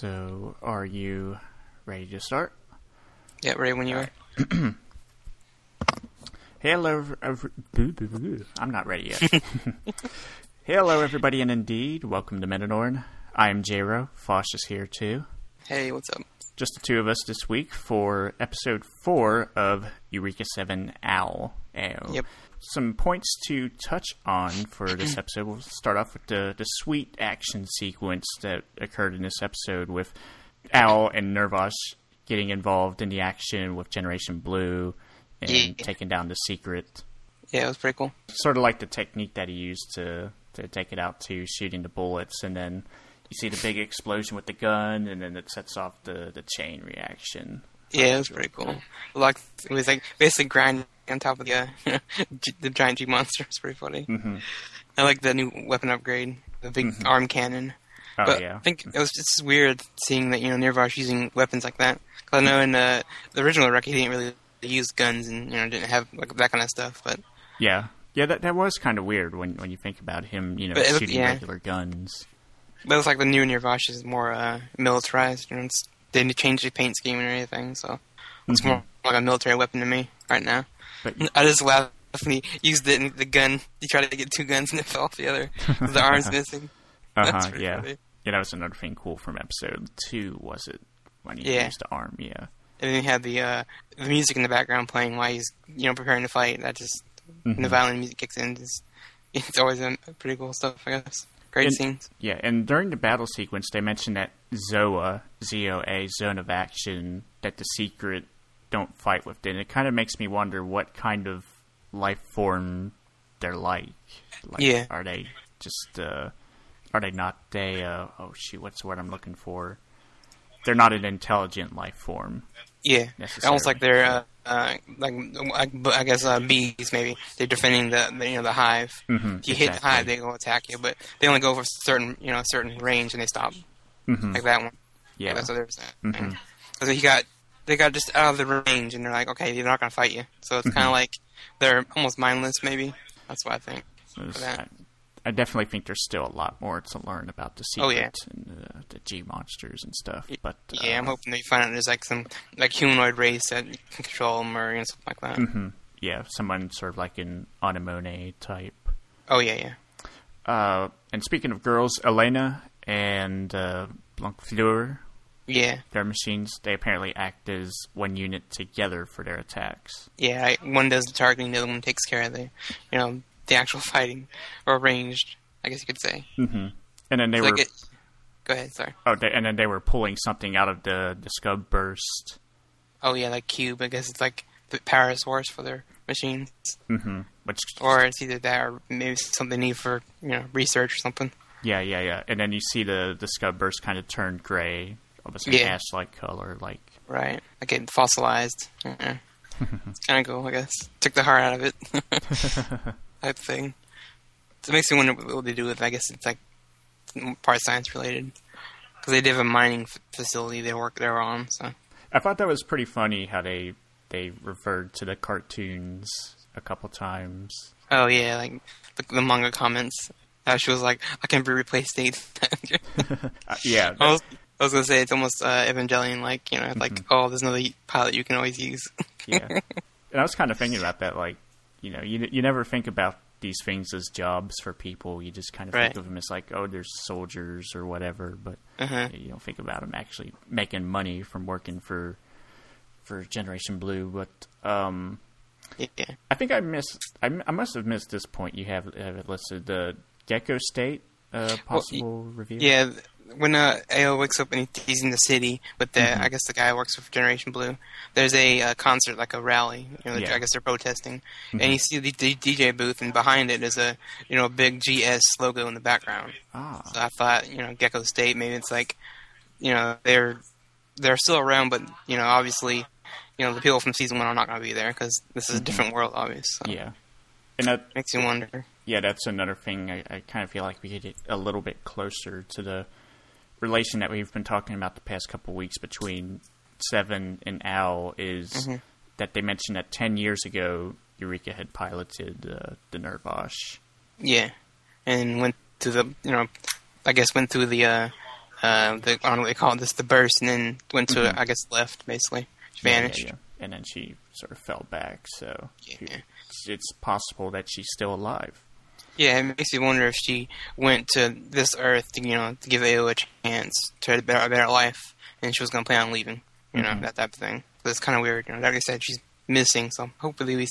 So, are you ready to start? Yeah, ready when you are. Hello. I'm not ready yet. Hello, everybody, and indeed, welcome to Metanorn. I'm Jero. Fosh is here too. Hey, what's up? Just the two of us this week for episode four of Eureka Seven Ao. Ow. Yep. Some points to touch on for this episode. We'll start off with the the sweet action sequence that occurred in this episode with Ao and Nirvash getting involved in the action with Generation Blue and Yeah. taking down the secret. Yeah, it was pretty cool. Sort of like the technique that he used to to take it out to shooting the bullets, and then you see the big explosion with the gun, and then it sets off the the chain reaction. Yeah, it was pretty cool. Like it was like basically grinding on top of the uh, G- the giant G monster. It's pretty funny. Mm-hmm. I like the new weapon upgrade, the big arm cannon. Oh but yeah. I think it was just weird seeing that you know Nirvash using weapons like that. 'Cause I know in uh, the original record he didn't really use guns and you know didn't have like that kind of stuff. But Yeah, yeah, that that was kind of weird when when you think about him, you know, But it- shooting yeah. regular guns. But it's like the new Nirvash is more uh, militarized. You know, it's, they changed the paint scheme and everything, so it's Mm-hmm. more like a military weapon to me right now. But I just laughed when he used the, the gun. He tried to get two guns and it fell off the other. the arm's missing. Uh-huh, yeah, funny. yeah, that was another thing cool from episode two. Was it when he Yeah. used the arm? Yeah, And then he had the uh, the music in the background playing while he's you know preparing to fight. That just Mhm. when the violin music kicks in. It's, it's always um, pretty cool stuff. I guess great And- scenes. yeah. And during the battle sequence, they mentioned that Zoa, Z O A, zone of action, that the secret don't fight with. And it kind of makes me wonder what kind of life form they're like. like Yeah. are they just uh, are they not they? Uh, oh shoot, what's the word I'm looking for? They're not an intelligent life form. Yeah, almost like they're uh, uh, like I, I guess uh, bees. Maybe they're defending the, the you know the hive. Mhm, if you hit the hive, they go attack you, but they only go for certain you know a certain range and they stop. Mhm. Like that one. Yeah. that's what they're saying. Mhm. Because he got they got just out of the range, and they're like, okay, they're not gonna fight you. So it's kind Mm-hmm. of like they're almost mindless. Maybe that's what I think. There's- for that. I, I definitely think there's still a lot more to learn about the Oh, secret yeah. and uh, G monsters and stuff. But uh, Yeah, I'm hoping they find out there's like some like humanoid race that can control Murray and stuff like that. Mm-hmm. yeah, someone sort of like an Anemone type. Oh yeah, yeah. Uh, and speaking of girls, Elena and uh, Blancfleur, Yeah, their machines, they apparently act as one unit together for their attacks. yeah. I, one does the targeting, the other one takes care of the, you know, the actual fighting or ranged. I guess you could say. hmm And then they It's were like it, go ahead. Sorry. oh, they, and then they were pulling something out of the the scub burst. Oh yeah, like cube. I guess it's like the power source for their machines, Mm-hmm. Which or it's either that or maybe something new for you know research or something. Yeah, yeah, yeah. And then you see the the scub burst kind of turn gray, almost an Yeah. ash-like color. Like, Right. Like it fossilized. Uh-uh. it's kind of cool, I guess. Took the heart out of it. type thing. So it makes me wonder what they do with. I guess it's like part science related because they did have a mining f- facility they work there on. So I thought that was pretty funny how they they referred to the cartoons a couple times. oh yeah, like the, the manga comments. How she was like, I can be replaced. Uh, yeah, I was, I was gonna say it's almost uh, Evangelion, like you know, like Mm-hmm. oh, there's another pilot you can always use. yeah. And I was kind of thinking about that, like, you know, you you never think about these things as jobs for people. You just kind of Right. think of them as like, oh, there's soldiers or whatever, but uh-huh. you don't think about them actually making money from working for for Generation Blue. But um, Yeah. I think I missed. I must have missed this point. You have have it listed the Gecko State uh, possible review. Yeah, when uh, AO wakes up and he's in the city with the, Mm-hmm. I guess the guy who works for Generation Blue. There's a uh, concert, like a rally. You know, Yeah. Mm-hmm. I guess they're protesting, and you see the, the DJ booth, and behind it is a you know a big GS logo in the background. Ah, So I thought, you know, Gecko State. Maybe it's like, you know, they're they're still around, but you know, obviously, you know, the people from season one are not going to be there because this is a different world, obviously. So Mm-hmm. yeah. And that makes you wonder. yeah, that's another thing. I, I kind of feel like we get a little bit closer to the relation that we've been talking about the past couple weeks between Seven and AO. Is Mm-hmm. that they mentioned that ten years ago Eureka had piloted uh, the Nirvash. Yeah, and went to the you know, I guess went through the uh, uh, the, I don't know what they call this, the burst, and then went to, I guess, left, basically. She Mm-hmm. Yeah, vanished. yeah, yeah. And then she sort of fell back, so Yeah. it's, it's possible that she's still alive. Yeah, it makes you wonder if she went to this Earth to, you know, to give AO a chance to a better, a better life, and she was going to plan on leaving, you know, Mhm. that type of thing. But it's kind of weird, you know. Like I said, she's missing, so hopefully we,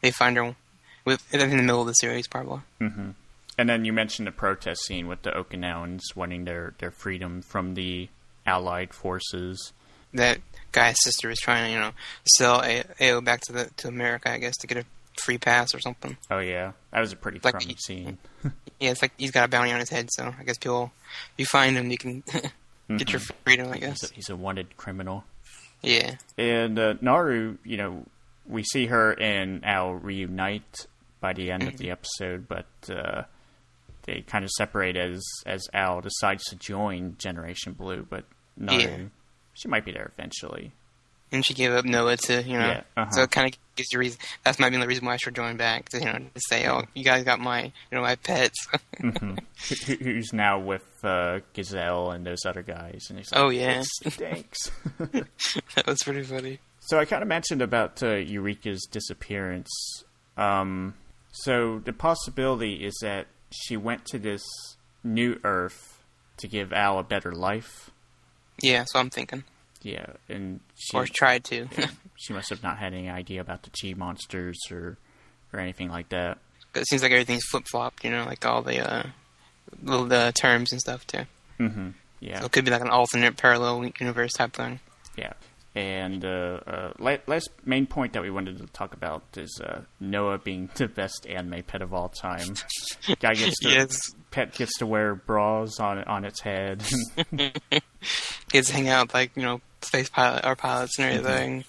they find her with in the middle of the series, probably. hmm And then you mentioned the protest scene with the Okinawans wanting their, their freedom from the Allied forces. That guy's sister is trying to, you know, sell a- AO back to the to America, I guess, to get a free pass or something. Oh yeah, that was a pretty Like crummy he- scene. Yeah, it's like he's got a bounty on his head, so I guess people, if you find him, you can get your freedom, I guess. He's a, he's a wanted criminal. Yeah. And uh, Naru, you know, we see her and AO reunite by the end of the episode, but uh, they kind of separate as as AO decides to join Generation Blue. But Naru, Yeah. she might be there eventually. And she gave up Noah to, you know, Yeah, uh-huh. so it kind of gives you reason. That's might be the reason why I should join back to, you know, to say, oh, you guys got my, you know, my pets. hmm Who, who's now with uh, Gazelle and those other guys? And he's like, Oh, yeah. thanks. that was pretty funny. So I kind of mentioned about uh, Eureka's disappearance. Um, so the possibility is that she went to this new Earth to give AO a better life. Yeah, so I'm thinking. Yeah, and she Or tried to. she must have not had any idea about the G monsters or or anything like that. it seems like everything's flip flopped, you know, like all the, uh, the terms and stuff, too. hmm Yeah, So it could be like an alternate parallel universe type thing. yeah. And uh, uh, last main point that we wanted to talk about is uh, Noah being the best anime pet of all time. Guy gets to Yes. pet gets to wear bras on on its head. Kids hang out like, you know, space pilot or pilots and everything.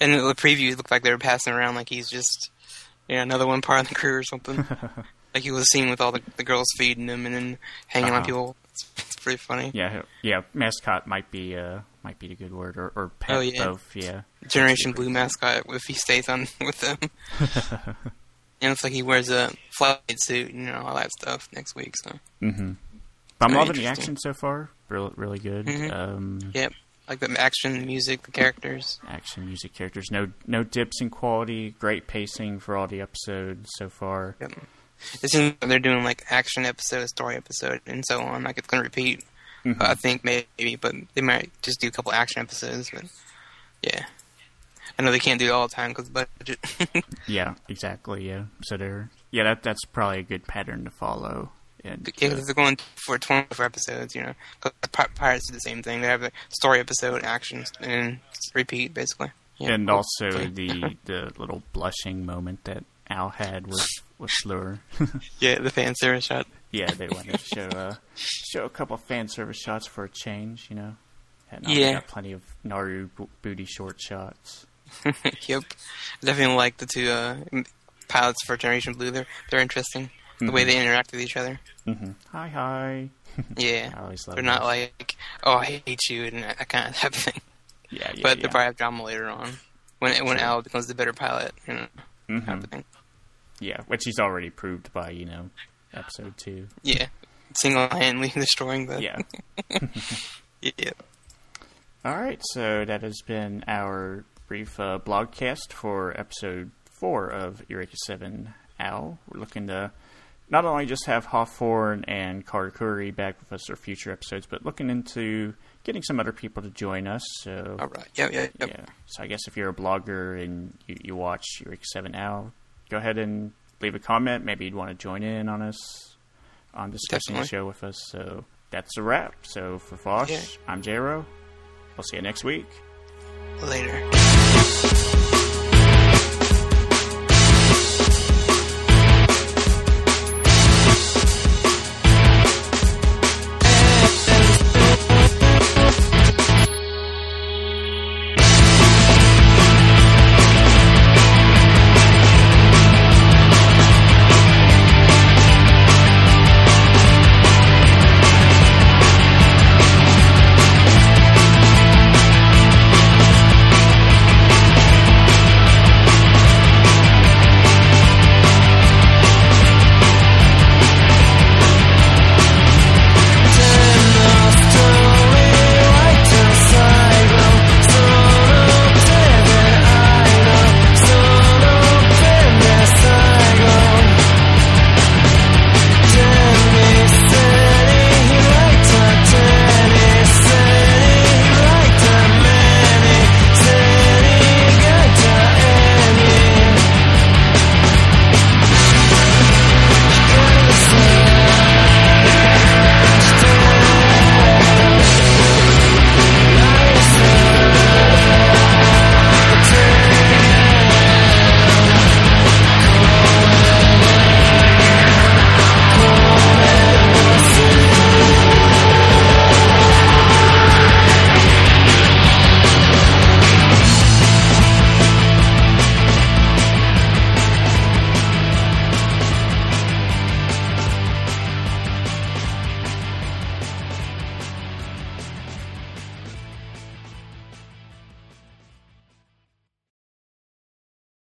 And the preview looked like they were passing around like he's just, you know, another one part of the crew or something. like he was seen with all the, the girls feeding him and then hanging on Uh-huh. people. It's, it's pretty funny. yeah, yeah. Mascot might be uh might be the good word, or, or pet Oh, yeah. both. Yeah, Generation Blue mascot if he stays on with them. and it's like he wears a flight suit, you know, all that stuff next week. So mm-hmm. I'm loving the action so far. Really, really good. Mhm. Um, yep, like the action, the music, the characters. action, music, characters. No, no dips in quality. Great pacing for all the episodes so far. Yep. It seems like they're doing like action episode, story episode, and so on. Like it's going to repeat. Mhm. I think maybe, but they might just do a couple action episodes. But yeah, I know they can't do it all the time because budget. Yeah, exactly. Yeah. So they're yeah that that's probably a good pattern to follow. And yeah, uh, because they're going for 24 episodes. You know. Pirates do the same thing. They have a story episode, action, and repeat basically. Yeah. and also the the little blushing moment that AO had with with Fleur. yeah, the fan service shot. yeah, they wanted to show uh, show a couple fan service shots for a change. You know, and Yeah. got plenty of Naru bo- booty short shots. yep, definitely like the two uh, pilots for Generation Blue. They're they're interesting. The way Mhm. they interact with each other. hmm Hi, hi. Yeah. I always love. They're not those. like, oh, I hate you, and that kind of type of thing. yeah, yeah, but yeah. they'll probably have drama later on when when AO becomes the better pilot, you know, Mhm. type of thing. Yeah, which he's already proved by you know episode two. Yeah, single-handedly destroying the. Yeah. yeah. All right, so that has been our brief uh, blogcast for episode four of Eureka Seven. AO, we're looking to not only just have Hawthorne and Carter Curry back with us for future episodes, but looking into getting some other people to join us. So All right. Yep. Yep. Yep. yeah, so I guess if you're a blogger and you, you watch Eureka Seven now, go ahead and leave a comment. Maybe you'd want to join in on us on discussing the show with us. So that's a wrap. So for Fosh, Yeah. I'm Jero. We'll see you next week. Later.